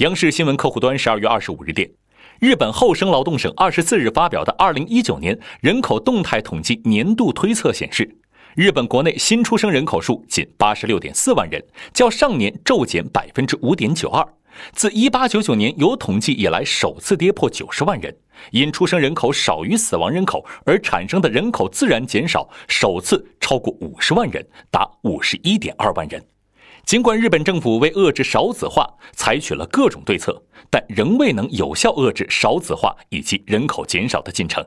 央视新闻客户端十二月二十五日电，日本厚生劳动省二十四日发表的二零一九年人口动态统计年度推测显示，日本国内新出生人口数仅八十六点四万人，较上年骤减百分之五点九二，自一八九九年有统计以来首次跌破九十万人。因出生人口少于死亡人口而产生的人口自然减少，首次超过五十万人，达五十一点二万人。尽管日本政府为遏制少子化采取了各种对策，但仍未能有效遏制少子化以及人口减少的进程。